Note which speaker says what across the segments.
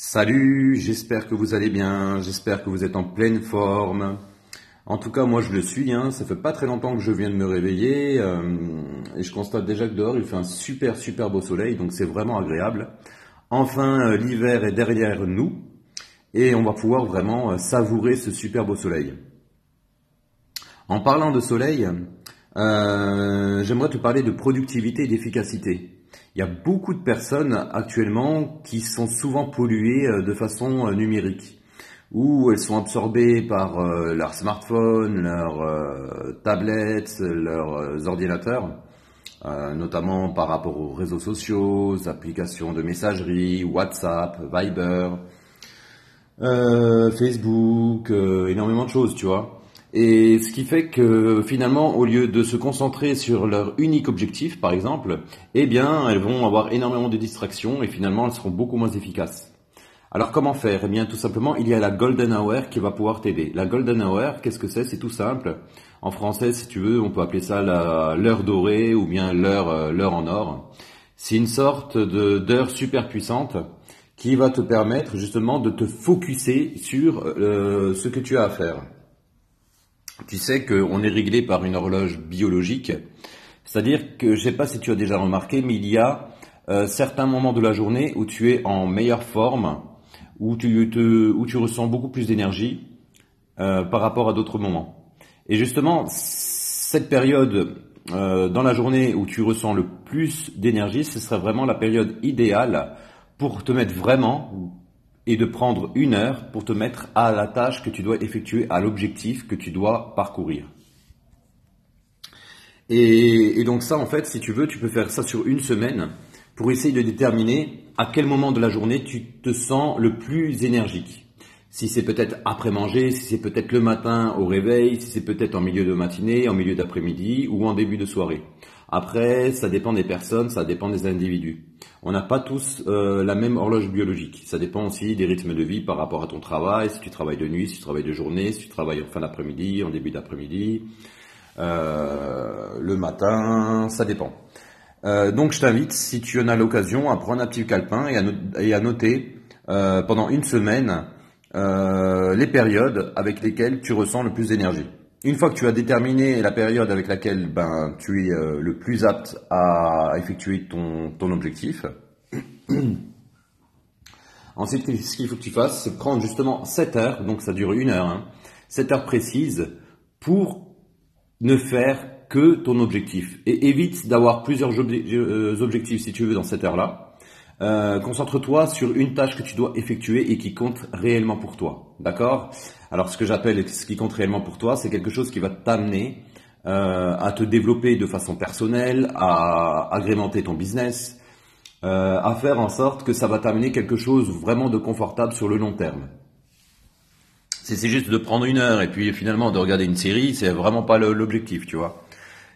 Speaker 1: Salut, j'espère que vous allez bien, j'espère que vous êtes en pleine forme. En tout cas, moi je le suis, hein. ça fait pas très longtemps que je viens de me réveiller euh, et je constate déjà que dehors il fait un super super beau soleil, donc c'est vraiment agréable. Enfin, euh, l'hiver est derrière nous et on va pouvoir vraiment euh, savourer ce super beau soleil. En parlant de soleil, j'aimerais te parler de productivité et d'efficacité. Il y a beaucoup de personnes actuellement qui sont souvent polluées euh, de façon euh, numérique, où elles sont absorbées par euh, leur smartphone, leurs tablettes, leurs ordinateurs, notamment par rapport aux réseaux sociaux, aux applications de messagerie, WhatsApp, Viber, Facebook, énormément de choses, tu vois. Et ce qui fait que finalement, au lieu de se concentrer sur leur unique objectif, par exemple, eh bien, elles vont avoir énormément de distractions et finalement, elles seront beaucoup moins efficaces. Alors comment faire? Eh bien, tout simplement, il y a la Golden Hour qui va pouvoir t'aider. La Golden Hour, qu'est-ce que c'est? C'est tout simple. En français, si tu veux, on peut appeler ça l'heure dorée ou bien l'heure euh, en or. C'est une sorte d'heure super puissante qui va te permettre justement de te focuser sur euh, ce que tu as à faire. Tu sais qu'on est réglé par une horloge biologique, c'est-à-dire que je ne sais pas si tu as déjà remarqué, mais il y a euh, certains moments de la journée où tu es en meilleure forme, où tu, où tu ressens beaucoup plus d'énergie euh, par rapport à d'autres moments. Et justement, cette période euh, dans la journée où tu ressens le plus d'énergie, ce serait vraiment la période idéale pour te mettre vraiment et de prendre une heure pour te mettre à la tâche que tu dois effectuer, à l'objectif que tu dois parcourir. Et, donc ça, en fait, si tu veux, tu peux faire ça sur une semaine pour essayer de déterminer à quel moment de la journée tu te sens le plus énergique. Si c'est peut-être après manger, si c'est peut-être le matin au réveil, si c'est peut-être en milieu de matinée, en milieu d'après-midi ou en début de soirée. Après, ça dépend des personnes, ça dépend des individus. On n'a pas tous euh, la même horloge biologique. Ça dépend aussi des rythmes de vie par rapport à ton travail, si tu travailles de nuit, si tu travailles de journée, si tu travailles en fin d'après-midi, en début d'après-midi, euh, le matin, ça dépend. Euh, donc je t'invite, si tu en as l'occasion, à prendre un petit calepin et à, noter pendant une semaine les périodes avec lesquelles tu ressens le plus d'énergie. Une fois que tu as déterminé la période avec laquelle ben, tu es euh, le plus apte à effectuer ton, ton objectif, ensuite ce qu'il faut que tu fasses, c'est prendre justement 7 heures, donc ça dure une heure, hein, 7 heures précises pour ne faire que ton objectif. Et évite d'avoir plusieurs euh, objectifs si tu veux dans cette heure-là. Euh, concentre-toi sur une tâche que tu dois effectuer et qui compte réellement pour toi. D'accord? Alors ce que j'appelle ce qui compte réellement pour toi, c'est quelque chose qui va t'amener euh, à te développer de façon personnelle, à agrémenter ton business, euh, à faire en sorte que ça va t'amener quelque chose vraiment de confortable sur le long terme. C'est juste de prendre une heure et puis finalement de regarder une série, c'est vraiment pas l'objectif, tu vois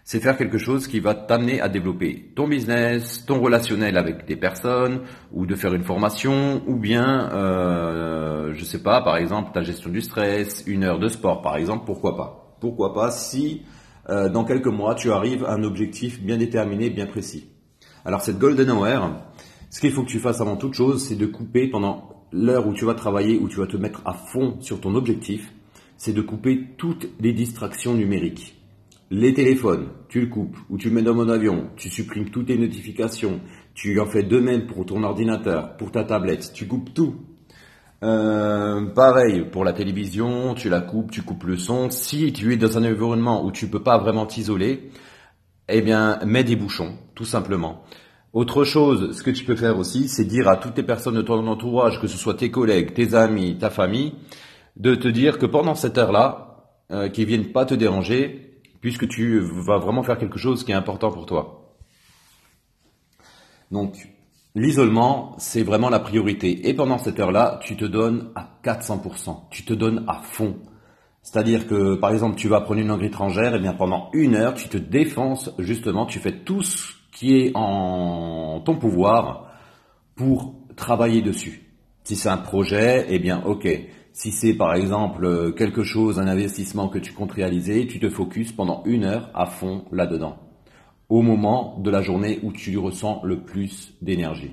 Speaker 1: c'est faire quelque chose qui va t'amener à développer ton business, ton relationnel avec des personnes, ou de faire une formation, ou bien, euh, je sais pas, par exemple, ta gestion du stress, une heure de sport, par exemple, pourquoi pas? Pourquoi pas si euh, dans quelques mois tu arrives à un objectif bien déterminé, bien précis? Alors cette golden hour, ce qu'il faut que tu fasses avant toute chose, c'est de couper pendant l'heure où tu vas travailler, où tu vas te mettre à fond sur ton objectif, c'est de couper toutes les distractions numériques. Les téléphones, tu le coupes ou tu le mets dans mon avion, tu supprimes toutes tes notifications, tu en fais de même pour ton ordinateur, pour ta tablette, tu coupes tout. Euh, pareil pour la télévision, tu la coupes, tu coupes le son. Si tu es dans un environnement où tu peux pas vraiment t'isoler, eh bien mets des bouchons, tout simplement. Autre chose, ce que tu peux faire aussi, c'est dire à toutes les personnes de ton entourage, que ce soit tes collègues, tes amis, ta famille, de te dire que pendant cette heure-là, euh, qu'ils viennent pas te déranger, puisque tu vas vraiment faire quelque chose qui est important pour toi. Donc, l'isolement, c'est vraiment la priorité. Et pendant cette heure-là, tu te donnes à 400%. Tu te donnes à fond. C'est-à-dire que, par exemple, tu vas prendre une langue étrangère, et bien pendant une heure, tu te défenses, justement, tu fais tout ce qui est en ton pouvoir pour travailler dessus. Si c'est un projet, eh bien, ok. Si c'est par exemple euh, quelque chose, un investissement que tu comptes réaliser, tu te focuses pendant une heure à fond là-dedans, au moment de la journée où tu ressens le plus d'énergie.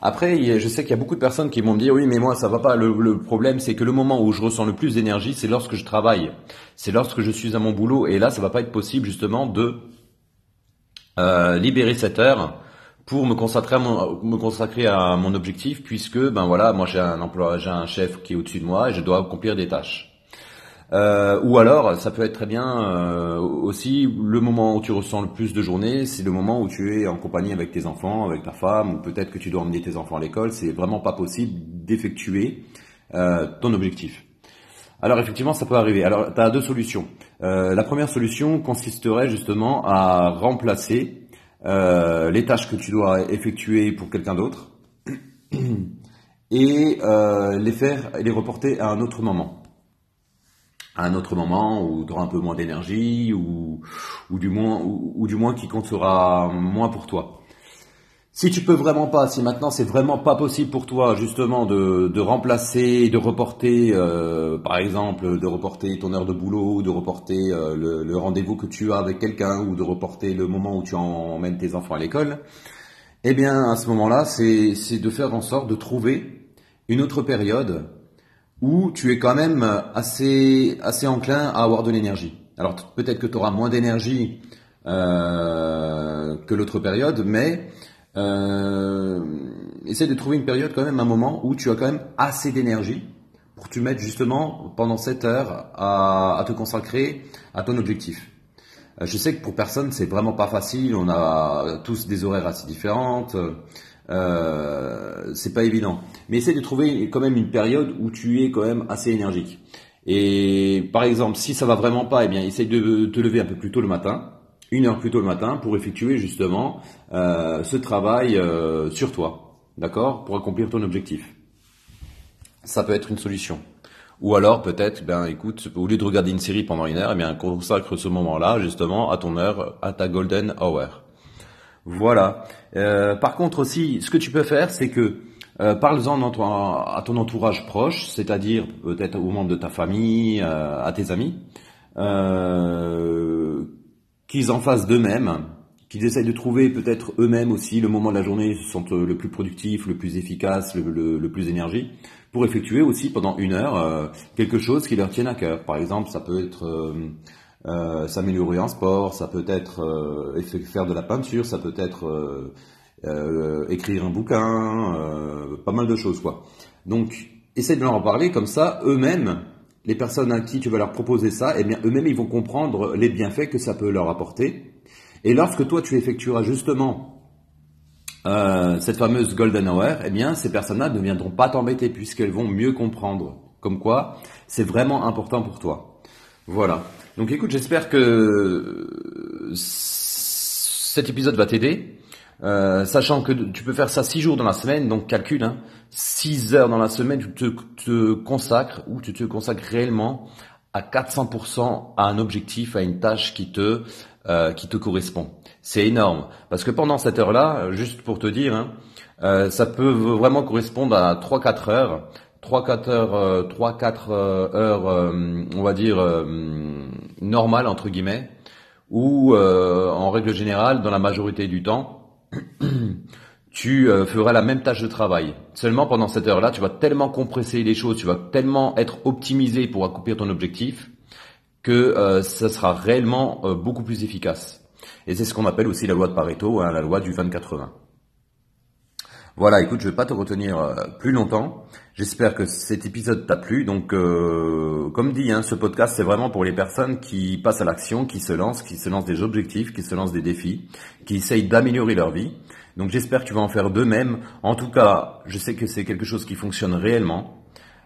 Speaker 1: Après, je sais qu'il y a beaucoup de personnes qui vont me dire oui, mais moi ça va pas. Le, problème, c'est que le moment où je ressens le plus d'énergie, c'est lorsque je travaille, c'est lorsque je suis à mon boulot, et là, ça va pas être possible justement de euh, libérer cette heure pour me consacrer à mon, me consacrer à mon objectif, puisque ben voilà, moi j'ai un emploi, j'ai un chef qui est au-dessus de moi et je dois accomplir des tâches. Euh, ou alors, ça peut être très bien euh, aussi le moment où tu ressens le plus de journée, c'est le moment où tu es en compagnie avec tes enfants, avec ta femme, ou peut-être que tu dois emmener tes enfants à l'école. C'est vraiment pas possible d'effectuer euh, ton objectif. Alors effectivement, ça peut arriver. Alors, tu as deux solutions. la première solution consisterait justement à remplacer les tâches que tu dois effectuer pour quelqu'un d'autre et les faire, les reporter à un autre moment à un autre moment où tu auras un peu moins d'énergie ou, ou, du moins qui comptera moins pour toi. Si tu peux vraiment pas, si maintenant c'est vraiment pas possible pour toi justement de, de remplacer, de reporter, euh, par exemple, de reporter ton heure de boulot, de reporter euh, le, le rendez-vous que tu as avec quelqu'un ou de reporter le moment où tu emmènes tes enfants à l'école, eh bien à ce moment-là, c'est de faire en sorte de trouver une autre période où tu es quand même assez, assez enclin à avoir de l'énergie. Alors peut-être que tu auras moins d'énergie euh, que l'autre période, mais euh, de trouver une période quand même, un moment où tu as quand même assez d'énergie pour te mettre justement pendant cette heure à, à te consacrer à ton objectif. Euh, je sais que pour personne c'est vraiment pas facile, on a tous des horaires assez différentes. Euh, c'est pas évident. Mais essaie de trouver quand même une période où tu es quand même assez énergique. Et par exemple, si ça va vraiment pas, eh bien, essaye de te lever un peu plus tôt le matin, une heure plus tôt le matin, pour effectuer justement euh, ce travail euh, sur toi, d'accord, pour accomplir ton objectif. Ça peut être une solution. Ou alors peut-être, ben écoute, au lieu de regarder une série pendant une heure, eh bien consacre ce moment-là justement à ton heure, à ta golden hour. Voilà. Euh, par contre aussi, ce que tu peux faire, c'est que euh, parle-en à ton entourage proche, c'est-à-dire peut-être aux membres de ta famille, à tes amis, qu'ils en fassent d'eux-mêmes, qu'ils essayent de trouver peut-être eux-mêmes aussi le moment de la journée où ils se sentent le plus productif, le plus efficace, le, plus énergie, pour effectuer aussi pendant une heure quelque chose qui leur tienne à cœur. Par exemple, ça peut être euh, s'améliorer en sport, ça peut être euh, faire de la peinture, ça peut être euh, euh, écrire un bouquin, pas mal de choses quoi. Donc essaie de leur en parler comme ça, eux-mêmes, les personnes à qui tu vas leur proposer ça, eh bien eux-mêmes ils vont comprendre les bienfaits que ça peut leur apporter. Et lorsque toi tu effectueras justement cette fameuse golden hour, eh bien ces personnes-là ne viendront pas t'embêter puisqu'elles vont mieux comprendre. Comme quoi, c'est vraiment important pour toi. Voilà. Donc écoute, j'espère que cet épisode va t'aider. Euh, sachant que tu peux faire ça 6 jours dans la semaine, donc calcule, hein, 6 heures dans la semaine, tu te, consacres ou tu te consacres réellement à 400% à un objectif, à une tâche qui te euh, qui te correspond. C'est énorme. Parce que pendant cette heure-là, juste pour te dire, hein, euh, ça peut vraiment correspondre à 3-4 heures. 3-4 heures, 3 4 euh, heures, on va dire normales entre guillemets, ou en règle générale, dans la majorité du temps, tu feras la même tâche de travail. Seulement pendant cette heure-là, tu vas tellement compresser les choses, tu vas tellement être optimisé pour accomplir ton objectif que ça sera réellement beaucoup plus efficace. Et c'est ce qu'on appelle aussi la loi de Pareto, hein, la loi du 20-80. Voilà, écoute, je vais pas te retenir euh, plus longtemps. J'espère que cet épisode t'a plu. Donc, euh, comme dit, hein, ce podcast, c'est vraiment pour les personnes qui passent à l'action, qui se lancent, qui se lancent des objectifs, qui se lancent des défis, qui essayent d'améliorer leur vie. Donc, j'espère que tu vas en faire de même. En tout cas, je sais que c'est quelque chose qui fonctionne réellement.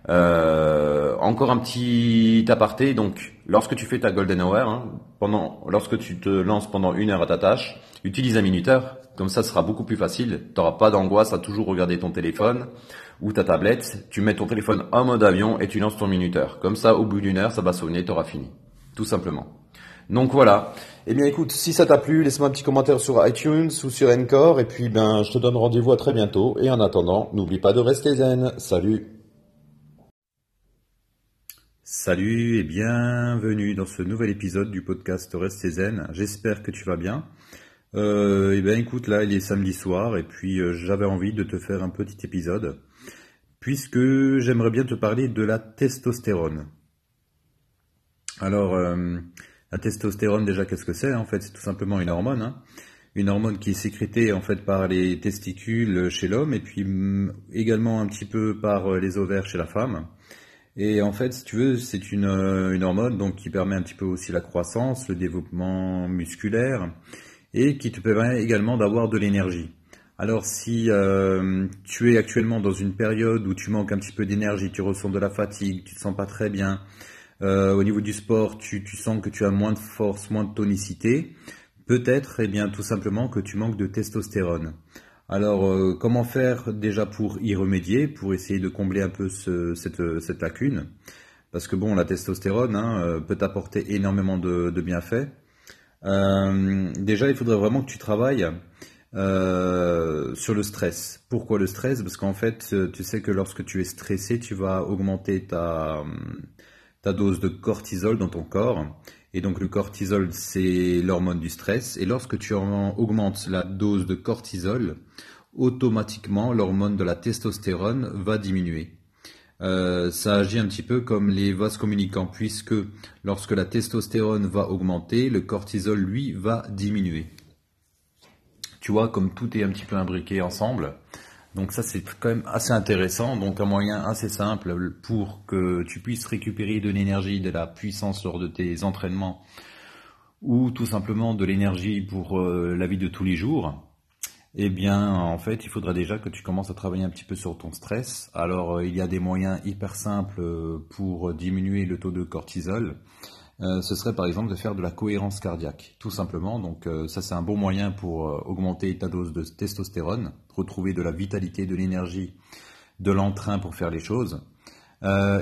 Speaker 1: Euh, encore un petit aparté. Donc, lorsque tu fais ta golden hour, hein, pendant, lorsque tu te lances pendant une heure à ta tâche, utilise un minuteur comme ça, ce sera beaucoup plus facile. Tu n'auras pas d'angoisse à toujours regarder ton téléphone ou ta tablette. Tu mets ton téléphone en mode avion et tu lances ton minuteur. Comme ça, au bout d'une heure, ça va sonner, tu auras fini. Tout simplement. Donc voilà. Eh bien écoute, si ça t'a plu, laisse-moi un petit commentaire sur iTunes ou sur Encore. Et puis ben, je te donne rendez-vous à très bientôt. Et en attendant, n'oublie pas de rester zen. Salut Salut et bienvenue dans ce nouvel épisode du podcast Restez Zen. J'espère que tu vas bien. Euh, Eh bien écoute, là il est samedi soir et puis euh, j'avais envie de te faire un petit épisode puisque j'aimerais bien te parler de la testostérone. Alors, euh, la testostérone déjà qu'est-ce que c'est? En fait c'est tout simplement une hormone. Hein. une hormone qui est sécrétée en fait par les testicules chez l'homme et puis mm, également un petit peu par les ovaires chez la femme. Et en fait, si tu veux, c'est une, euh, une, hormone donc qui permet un petit peu aussi la croissance, le développement musculaire, et qui te permet également d'avoir de l'énergie. Alors si euh, tu es actuellement dans une période où tu manques un petit peu d'énergie, tu ressens de la fatigue, tu te sens pas très bien, euh, au niveau du sport, tu, sens que tu as moins de force, moins de tonicité, peut-être, eh bien, tout simplement que tu manques de testostérone. Alors, euh, comment faire déjà pour y remédier, pour essayer de combler un peu cette, lacune? Parce que bon, la testostérone hein, peut apporter énormément de, bienfaits. Euh, déjà, il faudrait vraiment que tu travailles sur le stress. Pourquoi le stress? Parce qu'en fait, tu sais que lorsque tu es stressé, tu vas augmenter ta dose de cortisol dans ton corps. Et donc le cortisol, c'est l'hormone du stress. Et lorsque tu augmentes la dose de cortisol, automatiquement l'hormone de la testostérone va diminuer. Euh, ça agit un petit peu comme les vases communicants, puisque lorsque la testostérone va augmenter, le cortisol, lui, va diminuer. Tu vois, comme tout est un petit peu imbriqué ensemble, donc ça c'est quand même assez intéressant, donc un moyen assez simple pour que tu puisses récupérer de l'énergie, de la puissance lors de tes entraînements ou tout simplement de l'énergie pour euh, la vie de tous les jours. Eh bien, en fait, il faudra déjà que tu commences à travailler un petit peu sur ton stress. Alors, euh, il y a des moyens hyper simples euh, pour diminuer le taux de cortisol. Euh, ce serait par exemple de faire de la cohérence cardiaque, tout simplement. Donc ça c'est un bon moyen pour augmenter ta dose de testostérone, retrouver de la vitalité, de l'énergie, de l'entrain pour faire les choses.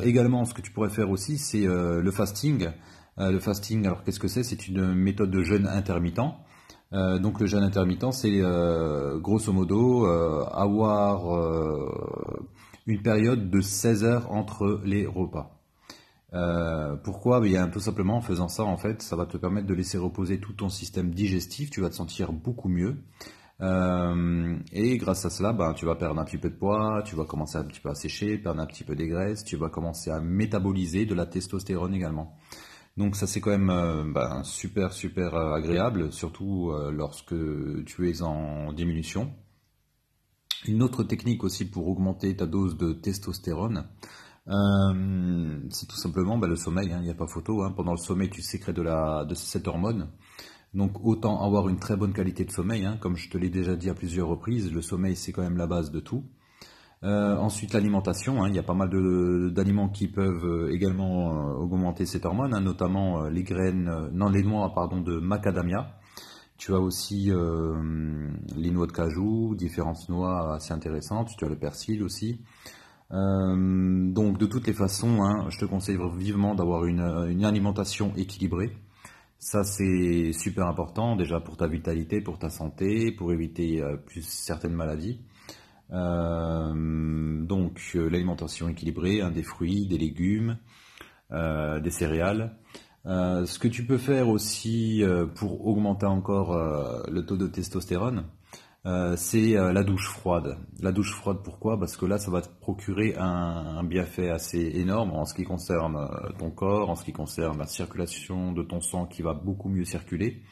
Speaker 1: également, ce que tu pourrais faire aussi, c'est le fasting. le fasting, alors qu'est-ce que c'est? C'est une méthode de jeûne intermittent. Donc le jeûne intermittent, c'est grosso modo avoir une période de 16 heures entre les repas. Euh, pourquoi? Bien, Tout simplement en faisant ça, en fait, ça va te permettre de laisser reposer tout ton système digestif, tu vas te sentir beaucoup mieux. Euh, et grâce à cela, ben, tu vas perdre un petit peu de poids, tu vas commencer un petit peu à sécher, perdre un petit peu des graisses, tu vas commencer à métaboliser de la testostérone également. Donc ça c'est quand même euh, ben, super super agréable, surtout lorsque tu es en diminution. Une autre technique aussi pour augmenter ta dose de testostérone, euh, c'est tout simplement bah, le sommeil, hein, il n'y a pas photo. Hein. Pendant le sommeil, tu sécrètes de cette hormone. Donc autant avoir une très bonne qualité de sommeil, hein. comme je te l'ai déjà dit à plusieurs reprises, le sommeil c'est quand même la base de tout. Euh, ensuite l'alimentation, il y a pas mal d'aliments qui peuvent euh, également augmenter cette hormone, notamment les graines, non les noix pardon de macadamia. Tu as aussi les noix de cajou, différentes noix assez intéressantes. Tu as le persil aussi. Euh, donc de toutes les façons, hein, je te conseille vivement d'avoir une, alimentation équilibrée. Ça c'est super important déjà pour ta vitalité, pour ta santé, pour éviter euh, plus certaines maladies. Euh, donc l'alimentation équilibrée, des fruits, des légumes, des céréales. ce que tu peux faire aussi pour augmenter encore le taux de testostérone, euh, c'est euh, la douche froide. La douche froide, pourquoi? Parce que là, ça va te procurer un, bienfait assez énorme en ce qui concerne euh, ton corps, en ce qui concerne la circulation de ton sang qui va beaucoup mieux circuler,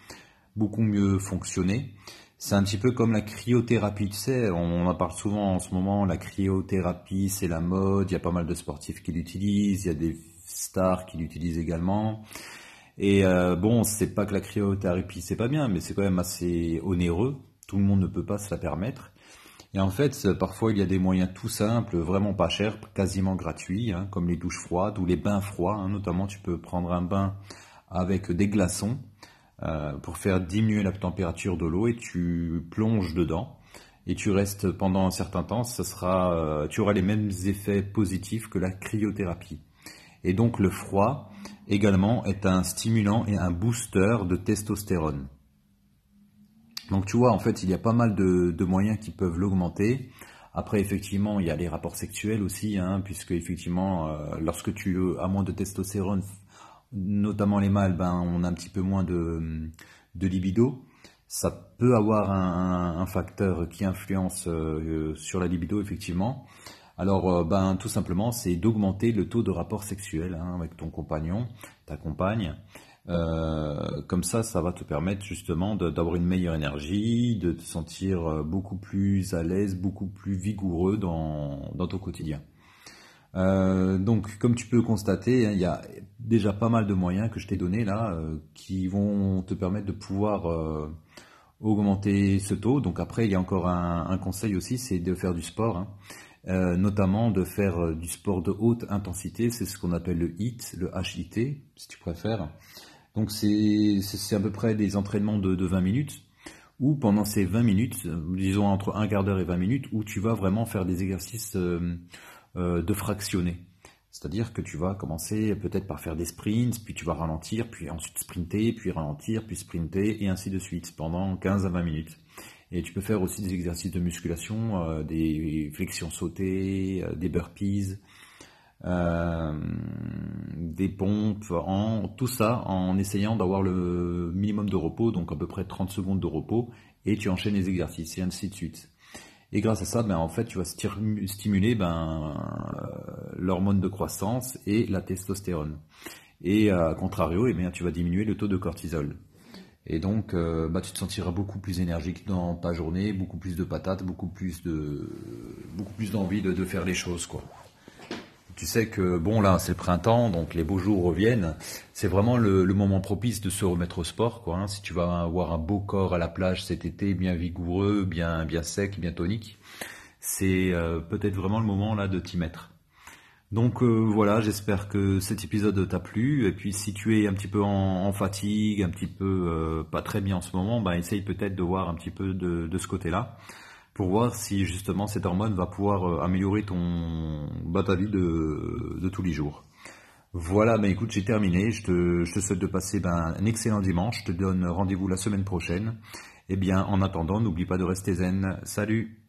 Speaker 1: beaucoup mieux fonctionner. C'est un petit peu comme la cryothérapie, tu sais, on en parle souvent en ce moment, la cryothérapie, c'est la mode, il y a pas mal de sportifs qui l'utilisent, il y a des stars qui l'utilisent également. Et bon, c'est pas que la cryothérapie c'est pas bien, mais c'est quand même assez onéreux tout le monde ne peut pas se la permettre. Et en fait, parfois, il y a des moyens tout simples, vraiment pas chers, quasiment gratuits, hein, comme les douches froides ou les bains froids. Hein. notamment, tu peux prendre un bain avec des glaçons euh, pour faire diminuer la température de l'eau et tu plonges dedans et tu restes pendant un certain temps. Ça sera, euh, tu auras les mêmes effets positifs que la cryothérapie. Et donc, le froid également est un stimulant et un booster de testostérone. Donc tu vois, en fait, il y a pas mal de, moyens qui peuvent l'augmenter. Après, effectivement, il y a les rapports sexuels aussi, hein, puisque effectivement, euh, lorsque tu as moins de testostérone, notamment les mâles, ben, on a un petit peu moins de, libido. ça peut avoir un, facteur qui influence euh, sur la libido effectivement. Alors, euh, ben, tout simplement, c'est d'augmenter le taux de rapport sexuel hein, avec ton compagnon, ta compagne. Euh, comme ça, ça va te permettre justement d'avoir une meilleure énergie, de te sentir beaucoup plus à l'aise, beaucoup plus vigoureux dans ton quotidien. Donc, comme tu peux constater, hein, il y a déjà pas mal de moyens que je t'ai donnés là, qui vont te permettre de pouvoir augmenter ce taux. Donc après, il y a encore un, conseil aussi, c'est de faire du sport, hein. euh, notamment de faire euh, du sport de haute intensité. C'est ce qu'on appelle le HIT, le HIT, si tu préfères. Donc c'est à peu près des entraînements de, 20 minutes où pendant ces 20 minutes, disons entre un quart d'heure et 20 minutes, où tu vas vraiment faire des exercices euh, de fractionnés. C'est-à-dire que tu vas commencer peut-être par faire des sprints, puis tu vas ralentir, puis ensuite sprinter, puis ralentir, puis sprinter, et ainsi de suite, pendant 15 à 20 minutes. Et tu peux faire aussi des exercices de musculation, euh, des flexions sautées, euh, des burpees, euh, des pompes, en, tout ça en essayant d'avoir le minimum de repos, donc à peu près 30 secondes de repos, et tu enchaînes les exercices, et ainsi de suite. Et grâce à ça, ben, en fait, tu vas stimuler ben, euh, l'hormone de croissance et la testostérone. Et à contrario, eh tu vas diminuer le taux de cortisol. Et donc, euh, bah, tu te sentiras beaucoup plus énergique dans ta journée, beaucoup plus de patates, beaucoup plus de, beaucoup plus d'envie de, de, faire les choses, quoi tu sais que bon là c'est printemps, donc les beaux jours reviennent. C'est vraiment le, moment propice de se remettre au sport, quoi. Hein. Si tu vas avoir un beau corps à la plage cet été, bien vigoureux, bien sec, bien tonique, c'est euh, peut-être vraiment le moment là de t'y mettre. Donc euh, voilà, j'espère que cet épisode t'a plu. Et puis si tu es un petit peu en, fatigue, un petit peu euh, pas très bien en ce moment, bah essaye peut-être de voir un petit peu de, de ce côté-là pour voir si justement cette hormone va pouvoir euh, améliorer ton bah, ta vie de, tous les jours. Voilà, ben écoute, j'ai terminé. Je te, je te souhaite de passer ben, un excellent dimanche. Je te donne rendez-vous la semaine prochaine. Et eh bien, en attendant, n'oublie pas de rester zen. Salut